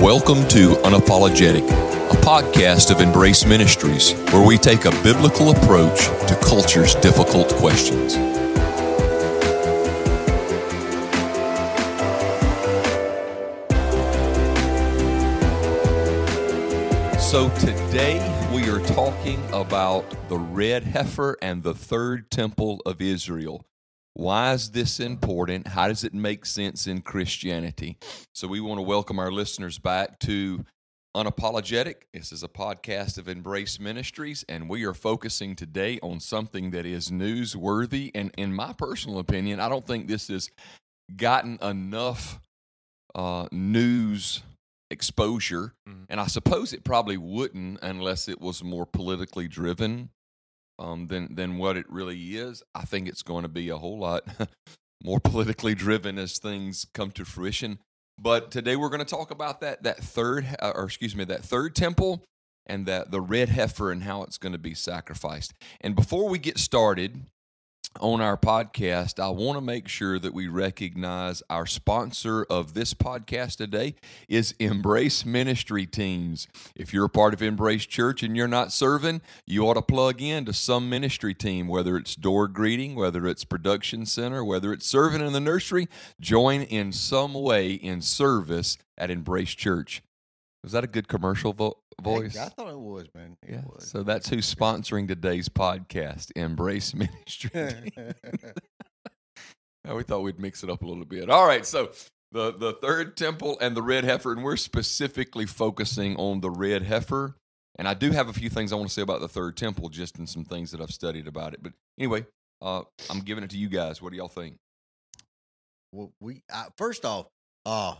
Welcome to Unapologetic, a podcast of Embrace Ministries, where we take a biblical approach to culture's difficult questions. So, today we are talking about the red heifer and the third temple of Israel. Why is this important? How does it make sense in Christianity? So, we want to welcome our listeners back to Unapologetic. This is a podcast of Embrace Ministries, and we are focusing today on something that is newsworthy. And in my personal opinion, I don't think this has gotten enough uh, news exposure. Mhm. And I suppose it probably wouldn't unless it was more politically driven um, than than what it really is. I think it's going to be a whole lot more politically driven as things come to fruition. But today we're going to talk about that that third, or excuse me, that third temple and that the red heifer and how it's going to be sacrificed. And before we get started on our podcast, I want to make sure that we recognize our sponsor of this podcast today is Embrace Ministry Teams. If you're a part of Embrace Church and you're not serving, you ought to plug in to some ministry team, whether it's door greeting, whether it's production center, whether it's serving in the nursery, join in some way in service at Embrace Church. Was that a good commercial vo- voice? I thought it was, man. It Yeah. was. So that's who's sponsoring today's podcast, Embrace Ministry. Now, we thought we'd mix it up a little bit. All right, so the the third temple and the red heifer, and we're specifically focusing on the red heifer. And I do have a few things I want to say about the third temple, just in some things that I've studied about it. But anyway, uh, I'm giving it to you guys. What do y'all think? well, we uh, first off, uh,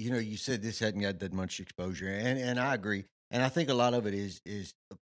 you know, you said this hadn't got that much exposure, and and I agree, and I think a lot of it is is, uh,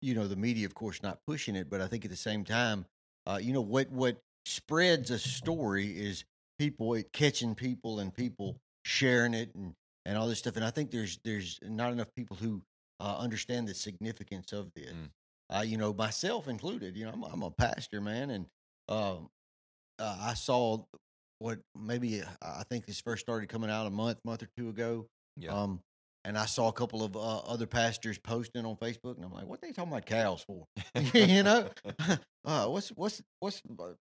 you know, the media, of course, not pushing it, but I think at the same time, uh, you know, what what spreads a story is people it catching people and people sharing it and and all this stuff, and I think there's there's not enough people who uh, understand the significance of this. Mm. Uh, you know, myself included. You know, I'm, I'm a pastor, man, and um, uh, I saw what maybe uh, I think this first started coming out a month, month or two ago. Yeah. Um, and I saw a couple of uh, other pastors posting on Facebook, and I'm like, "What are they talking about cows for?" you know, uh, what's what's what's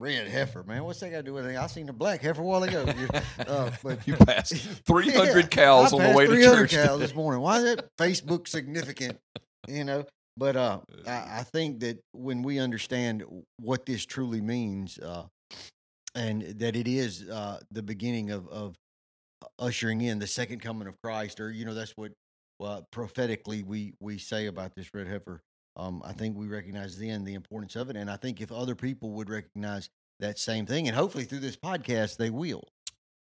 red heifer, man? What's that got to do with anything? I seen the black heifer a while ago. You- uh, but You passed 300 Yeah, cows on the way to church. cows this morning. Why is that Facebook significant? You know, but uh, I, I think that when we understand what this truly means, uh, and that it is uh, the beginning of of ushering in the second coming of Christ, or you know, that's what uh, prophetically we we say about this red heifer. Um, I think we recognize then the importance of it, and I think if other people would recognize that same thing, and hopefully through this podcast they will.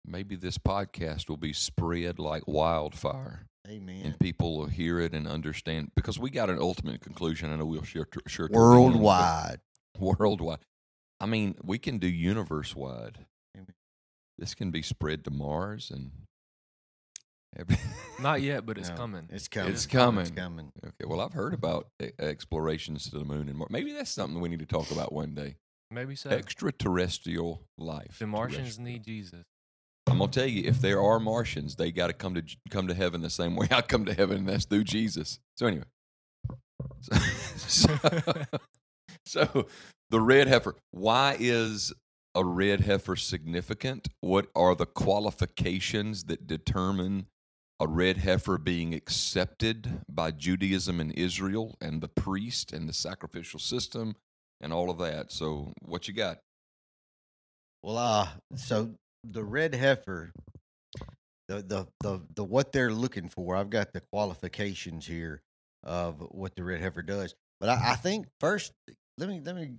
Maybe this podcast will be spread like wildfire. Amen. and people will hear it and understand because we got an ultimate conclusion. I know we'll share share to everyone, Worldwide. worldwide. I mean, we can do universe wide. This can be spread to Mars and. Every, Not yet, but it's No, coming. It's coming. It's coming. It's coming. okay, well, I've heard about e- explorations to the moon and Mars. Maybe that's something we need to talk about one day. Maybe so. Extraterrestrial life. The Martians need Jesus. I'm gonna tell you, if there are Martians, they got to come to J- come to heaven the same way I come to heaven, and that's through Jesus. So anyway, so, so, so the red heifer. Why is a red heifer significant? What are the qualifications that determine a red heifer being accepted by Judaism and Israel, and the priest and the sacrificial system, and all of that? So, what you got? Well, uh, so the red heifer, the, the the the what they're looking for. I've got the qualifications here of what the red heifer does. But I, I think first, let me let me.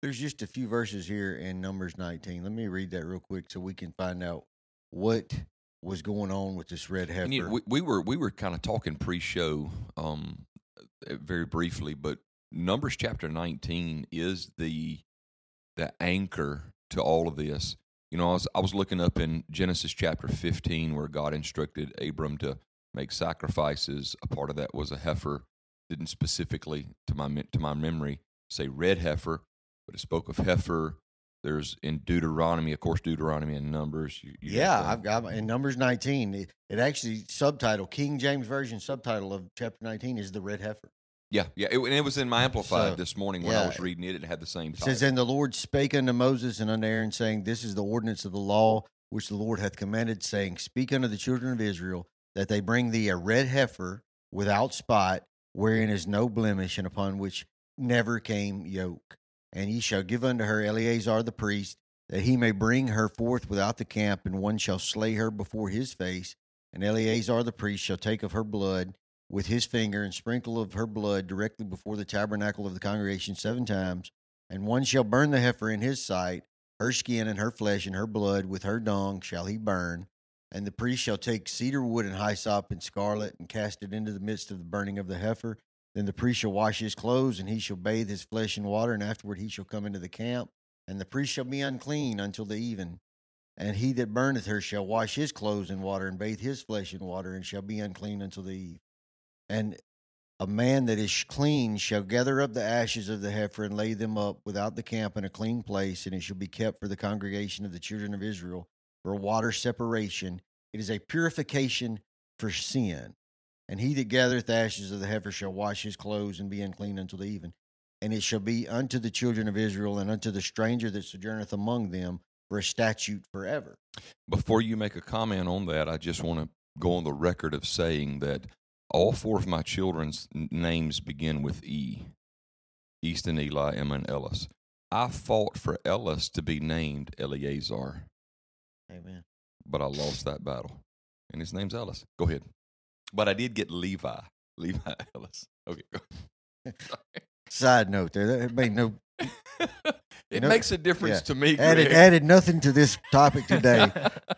There's just a few verses here in Numbers 19. Let me read that real quick so we can find out what was going on with this red heifer. You know, we, we were we were kind of talking pre-show, um, uh, very briefly, but Numbers chapter nineteen is the the anchor to all of this. You know, I was I was looking up in Genesis chapter fifteen where God instructed Abram to make sacrifices. A part of that was a heifer. Didn't specifically to my to my memory say red heifer, but it spoke of heifer There's in Deuteronomy, of course, Deuteronomy and Numbers. You, you yeah, I've got in Numbers 19. It, it actually subtitle King James version subtitle of chapter 19 is the red heifer. yeah, yeah. It, and it was in my amplified So, this morning when I was reading it. It had the same. It says, title. And the Lord spake unto Moses and unto Aaron, saying, This is the ordinance of the law which the Lord hath commanded, saying, Speak unto the children of Israel that they bring thee a red heifer without spot, wherein is no blemish, and upon which never came yoke. And ye shall give unto her Eleazar the priest, that he may bring her forth without the camp, and one shall slay her before his face. And Eleazar the priest shall take of her blood with his finger and sprinkle of her blood directly before the tabernacle of the congregation seven times. And one shall burn the heifer in his sight, her skin and her flesh and her blood with her dung shall he burn. And the priest shall take cedar wood and hyssop and scarlet and cast it into the midst of the burning of the heifer. Then the priest shall wash his clothes, and he shall bathe his flesh in water, and afterward he shall come into the camp. And the priest shall be unclean until the even. And he that burneth her shall wash his clothes in water, and bathe his flesh in water, and shall be unclean until the eve. And a man that is clean shall gather up the ashes of the heifer and lay them up without the camp in a clean place, and it shall be kept for the congregation of the children of Israel for water separation. It is a purification for sin. And he that gathereth the ashes of the heifer shall wash his clothes and be unclean until the even. And it shall be unto the children of Israel and unto the stranger that sojourneth among them for a statute forever. Before you make a comment on that, I just want to go on the record of saying that all four of my children's names begin with E. Easton, Eli, Emma, and Ellis. I fought for Ellis to be named Eleazar, Amen. but I lost that battle, and his name's Ellis. Go ahead. But I did get Levi, Levi Ellis. Okay. Go. Side note there. That made no it No- makes a difference yeah. to me. added Greg. added nothing to this topic today.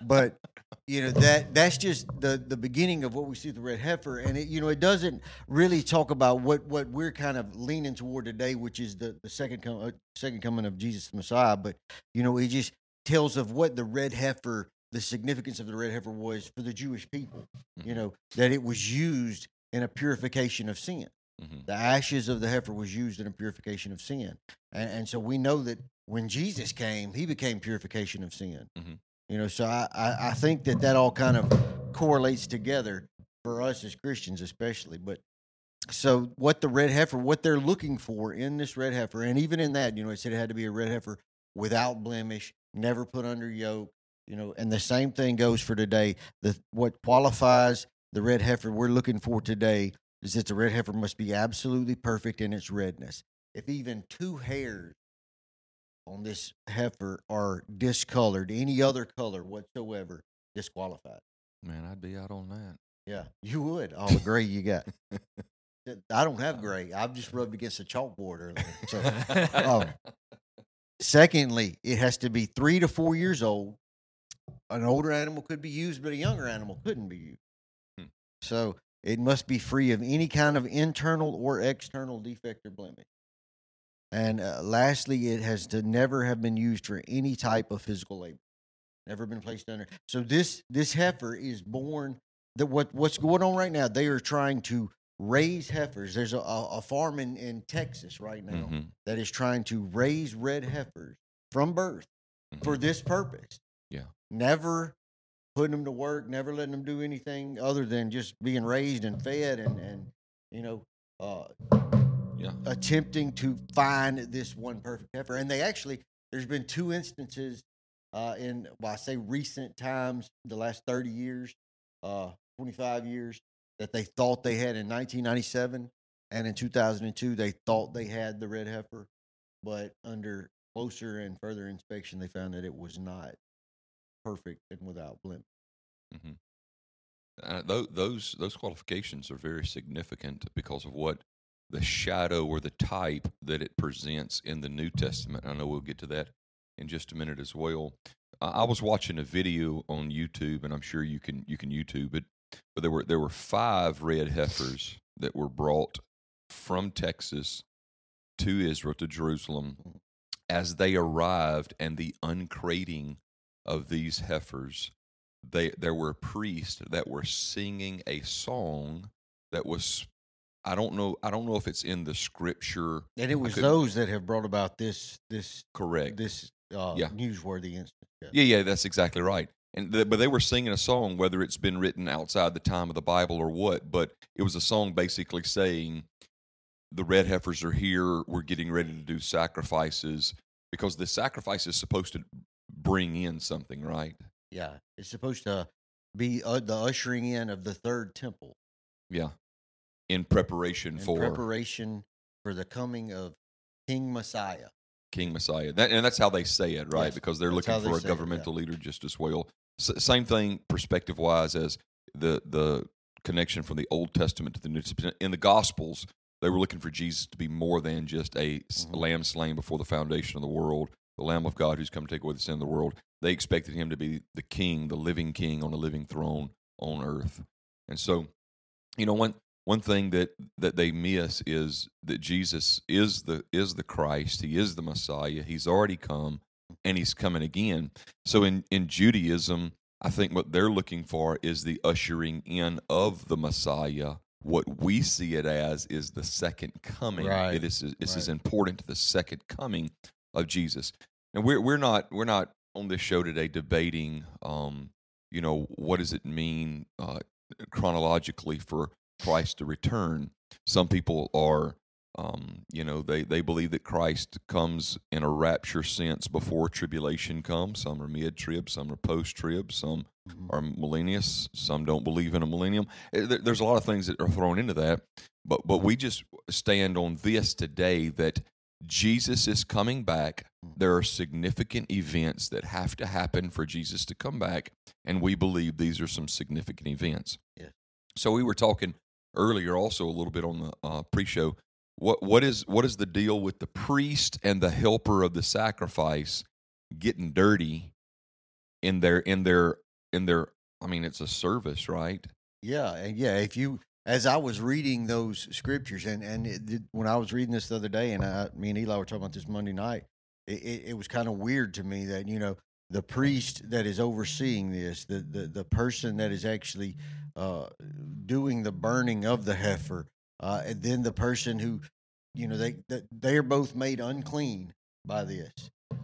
but you know that that's just the the beginning of what we see with the red heifer and it you know it doesn't really talk about what what we're kind of leaning toward today which is the the second com- uh, second coming of Jesus the Messiah but you know it just tells of what the red heifer the significance of the red heifer was for the Jewish people you Mhm. know that it was used in a purification of sin Mhm. the ashes of the heifer was used in a purification of sin and, and so we know that when jesus came he became purification of sin Mhm. you know so I, I i think that that all kind of correlates together for us as christians especially but so what the red heifer what they're looking for in this red heifer and even in that you know it said it had to be a red heifer without blemish never put under yoke you know and the same thing goes for today the what qualifies the red heifer we're looking for today is that the red heifer must be absolutely perfect in its redness if even two hairs on this heifer are discolored any other color whatsoever disqualified Man, I'd be out on that. yeah you would all the gray you got i don't have gray i've just rubbed against a chalkboard earlier so um, Secondly, it has to be three to four years old. An older animal could be used, but a younger animal couldn't be used. Hmm. So it must be free of any kind of internal or external defect or blemish. And uh, lastly, it has to never have been used for any type of physical labor. Never been placed under. So this this heifer is born. That what what's going on right now? They are trying to raise heifers. There's a, a, a farm in, in Texas right now Mhm. that is trying to raise red heifers from birth for Mhm. this purpose. Yeah. Never putting them to work, never letting them do anything other than just being raised and fed and, and you know, uh, Yeah. attempting to find this one perfect heifer. And they actually, there's been two instances uh, in, well, I say recent times, the last 30 years, uh, 25 years, that they thought they had in 1997 and in 2002 they thought they had the red heifer but under closer and further inspection they found that it was not perfect and without blemish Uh, those, those those qualifications are very significant because of what the shadow or the type that it presents in the New Testament. I know we'll get to that in just a minute as well. I, I was watching a video on YouTube, and I'm sure you can you can YouTube it. But there were there were five red heifers that were brought from Texas to Israel to Jerusalem as they arrived, and the uncrating of these heifers they there were priests that were singing a song that was I don't know I don't know if it's in the scripture and it was those that have brought about this this correct this uh, Yeah. newsworthy instance. Yeah. Yeah, yeah, that's exactly right. And the, but they were singing a song, whether it's been written outside the time of the Bible or what. But it was a song basically saying, "The red heifers are here. We're getting ready to do sacrifices because the sacrifice is supposed to bring in something, right? Yeah, it's supposed to be uh, the ushering in of the third temple Yeah, in preparation in for preparation for the coming of King Messiah. King Messiah. That, and that's how they say it, right? Yes, because they're that's looking how they for a say it, yeah. governmental leader just as well. S- same thing, perspective wise, as the the connection from the Old Testament to the New Testament. In the Gospels, they were looking for Jesus to be more than just a Mhm. lamb slain before the foundation of the world, the Lamb of God who's come to take away the sin of the world. They expected him to be the King, the living King on a living throne on earth. And so, you know, one one thing that that they miss is that Jesus is the is the Christ. He is the Messiah. He's already come, and he's coming again. So in in Judaism, I think what they're looking for is the ushering in of the Messiah. What we see it as is the second coming. Right, It is this is important to the second coming of Jesus. And we're we're not we're not on this show today debating, um, you know, what does it mean uh, chronologically for Christ to return. Some people are, um, you know, they, they believe that Christ comes in a rapture sense before tribulation comes. Some are mid trib, some are post trib, some Mhm. are millennials, some don't believe in a millennium. Eh, There's a lot of things that are thrown into that, but but we just stand on this today that Jesus is coming back. There are significant events that have to happen for Jesus to come back, and we believe these are some significant events. Yes. So we were talking earlier, also a little bit on the uh, pre-show. What what is what is the deal with the priest and the helper of the sacrifice getting dirty in their in their in their? I mean, it's a service, right? Yeah, and yeah. If you, as I was reading those scriptures, and and it, when I was reading this the other day, and I, me and Eli were talking about this Monday night, it, it, it was kind of weird to me that you know the priest that is overseeing this, the the the person that is actually uh, doing the burning of the heifer, uh, and then the person who, you know, they that they are both made unclean by this,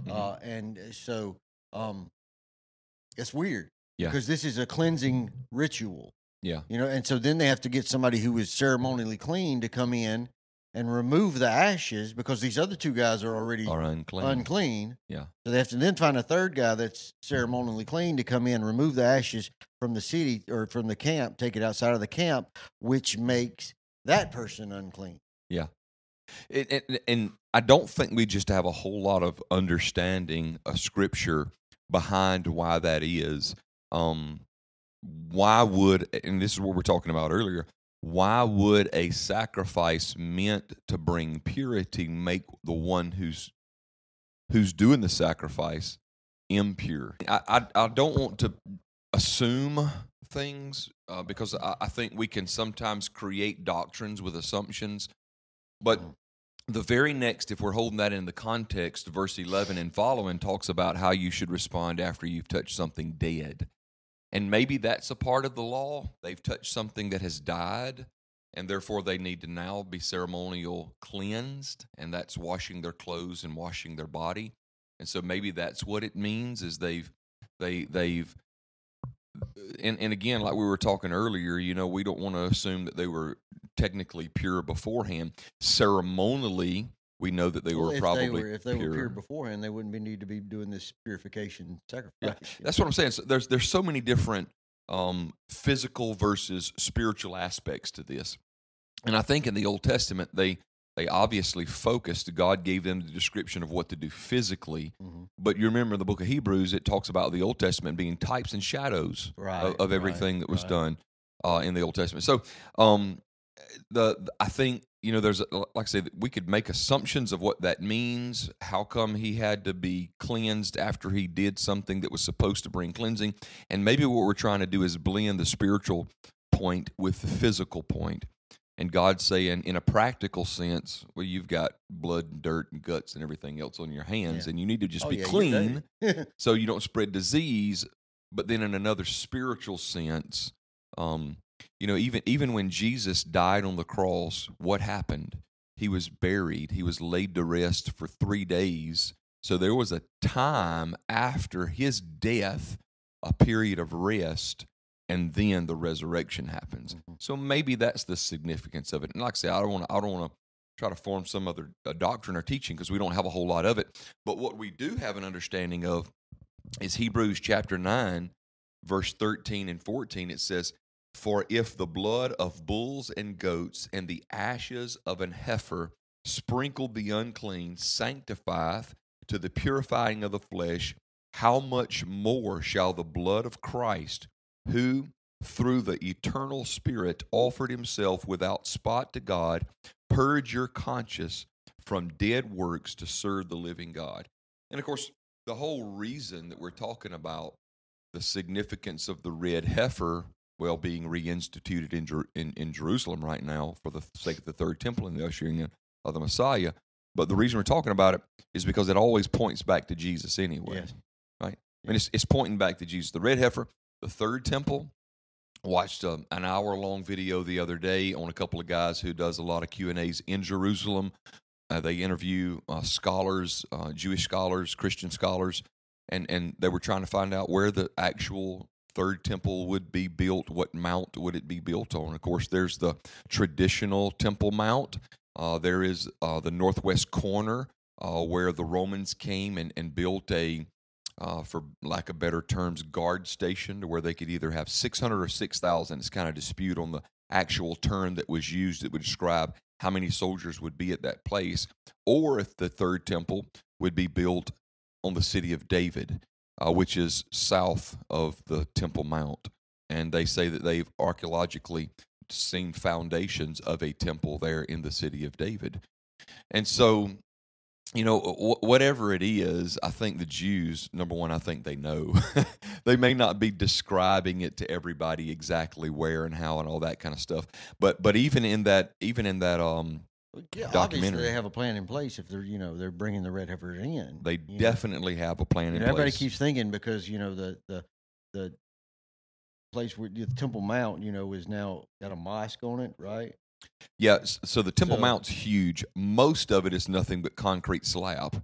Mhm. uh, and so um, it's weird. Yeah. Because this is a cleansing ritual. Yeah. You know, and so then they have to get somebody who is ceremonially clean to come in and remove the ashes because these other two guys are already Or unclean. unclean. Yeah. So they have to then find a third guy that's ceremonially clean to come in, remove the ashes from the city or from the camp, take it outside of the camp, which makes that person unclean. It, it, and I don't think we just have a whole lot of understanding of Scripture behind why that is. Um, why would, and this is what we're talking about earlier, why would a sacrifice meant to bring purity make the one who's who's doing the sacrifice impure? I I, I don't want to assume things uh, because I, I think we can sometimes create doctrines with assumptions. But Mhm. the very next, if we're holding that in the context, verse 11 and following talks about how you should respond after you've touched something dead. And maybe that's a part of the law. They've touched something that has died, and therefore they need to now be ceremonial cleansed, and that's washing their clothes and washing their body. And so maybe that's what it means is they've they they've and, and again, like we were talking earlier, you know, we don't want to assume that they were technically pure beforehand. Ceremonially, we know that they Well, were if probably they were, if they pure. were pure beforehand, they wouldn't be need to be doing this purification sacrifice. That's what I'm saying. So there's there's so many different um, physical versus spiritual aspects to this, and I think in the Old Testament they they obviously focused. God gave them the description of what to do physically, Mhm. but you remember in the Book of Hebrews it talks about the Old Testament being types and shadows Right, of, of right, everything that was right. done uh, in the Old Testament. So, um, the, the- I think you know there's like I said we could make assumptions of what that means. How come he had to be cleansed after he did something that was supposed to bring cleansing? And maybe what we're trying to do is blend the spiritual point with the physical point. And God's saying, in a practical sense, well, you've got blood and dirt and guts and everything else on your hands, Yeah. and you need to just Oh, be yeah, clean so you don't spread disease but then in another spiritual sense um you know even even when jesus died on the cross what happened he was buried he was laid to rest for three days So there was a time after his death, a period of rest, and then the resurrection happens. Mhm. So maybe that's the significance of it. And like I say, I don't want to. I don't want to try to form some other uh, doctrine or teaching because we don't have a whole lot of it. But what we do have an understanding of is Hebrews chapter nine, verse thirteen and fourteen. It says, "For if the blood of bulls and goats and the ashes of an heifer sprinkled the unclean sanctifieth to the purifying of the flesh, how much more shall the blood of Christ, who through the eternal Spirit offered himself without spot to God, purge your conscience from dead works to serve the living God? And of course, the whole reason that we're talking about the significance of the red heifer, well, being reinstituted in, Jer- in, in Jerusalem right now for the sake of the third temple and the ushering in of the Messiah. But the reason we're talking about it is because it always points back to Jesus anyway. Yes. Right? I mean, it's, it's pointing back to Jesus. The red heifer, the third temple. Watched a, an hour long video the other day on a couple of guys who does a lot of Q and A's in Jerusalem. Uh, they interview uh, scholars, uh, Jewish scholars, Christian scholars, and and they were trying to find out where the actual third temple would be built. What mount would it be built on? Of course, there's the traditional Temple Mount. Uh, there is uh, the northwest corner uh, where the Romans came and, and built a, uh, for lack of better terms, guard station to where they could either have 600 or 6,000. It's kind of dispute on the actual term that was used that would describe how many soldiers would be at that place, or if the third temple would be built on the city of David, uh, which is south of the Temple Mount. And they say that they've archaeologically seen foundations of a temple there in the city of David. And so, you know, wh- whatever it is, I think the Jews, number one, I think they know. they may not be describing it to everybody exactly where and how and all that kind of stuff. But but even in that even in that um Yeah, obviously they have a plan in place if they're you know they're bringing the red heifers in. they you know. definitely have a plan in everybody place. Everybody keeps thinking because you know the the the place where the Temple Mount you know is now got a mosque on it, right? Yeah, so the Temple So- Mount's huge. Most of it is nothing but concrete slab.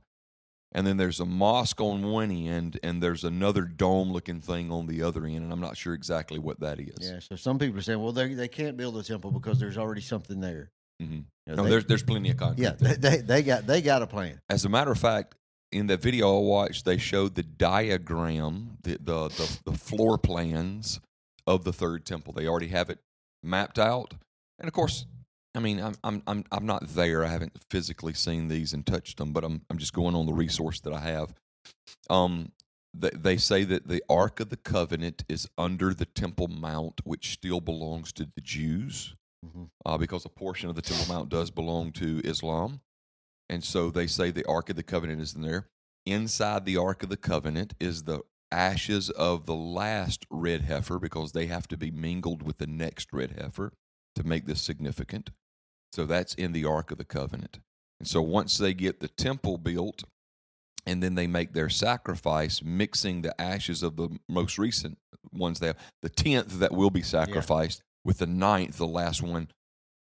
And then there's a mosque on one end, and there's another dome looking thing on the other end, and I'm not sure exactly what that is. Yeah. So some people are saying, well, they they can't build a temple because there's already something there. Hmm You know, No, they- there's there's plenty of concrete. yeah, they, they they got they got a plan. As a matter of fact, in that video I watched, they showed the diagram, the, the the the floor plans of the third temple. They already have it mapped out, and of course, I mean, I'm I'm I'm I'm not there. I haven't physically seen these and touched them, but I'm I'm just going on the resource that I have. Um, they, they say that the Ark of the Covenant is under the Temple Mount, which still belongs to the Jews Mhm. uh, because a portion of the Temple Mount does belong to Islam. And so they say the Ark of the Covenant is in there. Inside the Ark of the Covenant is the ashes of the last red heifer because they have to be mingled with the next red heifer to make this significant. So that's in the Ark of the Covenant. And so once they get the temple built and then they make their sacrifice, mixing the ashes of the most recent ones they have, the tenth that will be sacrificed with the ninth, the last one,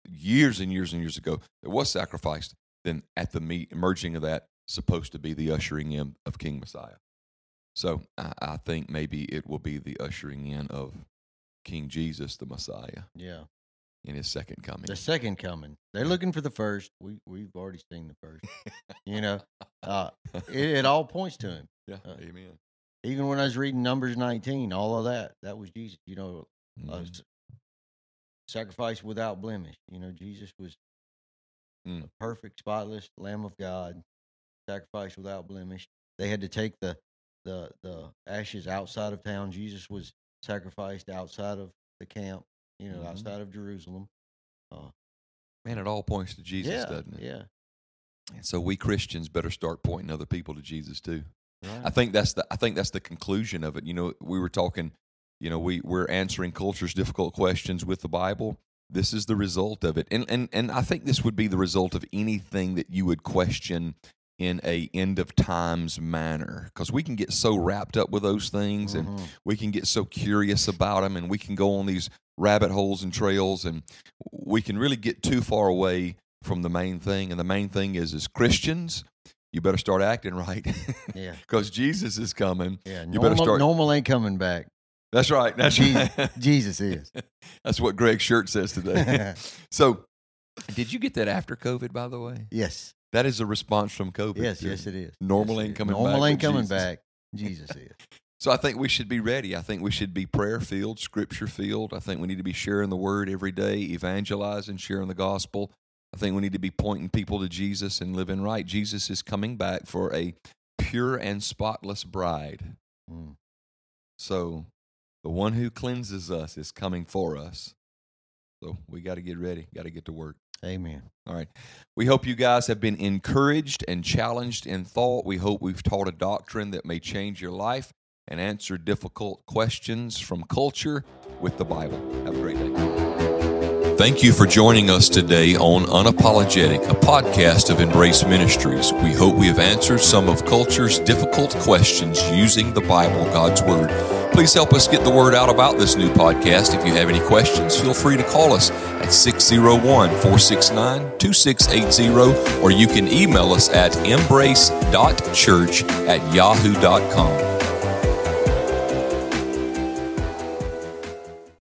years and years and years ago, that was sacrificed. Then at the meet, merging of that, supposed to be the ushering in of King Messiah. So I, I think maybe it will be the ushering in of King Jesus, the Messiah, Yeah. in his second coming. The second coming. They're looking for the first. We we've already seen the first. you know, uh, it, it all points to him. yeah, uh, amen. Even when I was reading Numbers 19, all of that, that was Jesus. You know, uh, s- sacrifice without blemish. You know, Jesus was Mm. a perfect, spotless Lamb of God, sacrifice without blemish. They had to take the the the ashes outside of town. Jesus was sacrificed outside of the camp. You know, Mhm. outside of Jerusalem. Uh, Man, it all points to Jesus, yeah, doesn't it? yeah. And so we Christians better start pointing other people to Jesus too. Right. I think that's the I think that's the conclusion of it. You know, we were talking, you know, we we're answering culture's difficult questions with the Bible. This is the result of it. And and and I think this would be the result of anything that you would question in a end of times manner because we can get so wrapped up with those things and Mhm. we can get so curious about them and we can go on these rabbit holes and trails and we can really get too far away from the main thing and the main thing is as christians you better start acting right. Yeah. Because Jesus is coming. Yeah. You better start- normal ain't coming back. That's right. That's Jesus, right. Jesus is. That's what Greg's shirt says today. so, did you get that after COVID, by the way? yes. That is a response from COVID. Yes. Yes, it is. Normal Yes, it ain't coming Normal back ain't coming Jesus. back. Jesus is. So I think we should be ready. I think we should be prayer filled, scripture filled. I think we need to be sharing the word every day, evangelizing, sharing the gospel. I think we need to be pointing people to Jesus and living right. Jesus is coming back for a pure and spotless bride. Mm. So the one who cleanses us is coming for us. So we got to get ready, got to get to work. Amen. All right. We hope you guys have been encouraged and challenged in thought. We hope we've taught a doctrine that may change your life and answer difficult questions from culture with the Bible. Have a great day. Thank you for joining us today on Unapologetic, a podcast of Embrace Ministries. We hope we have answered some of culture's difficult questions using the Bible, God's Word. Please help us get the word out about this new podcast. If you have any questions, feel free to call us at 601 469 2680, or you can email us at embrace.church at yahoo.com.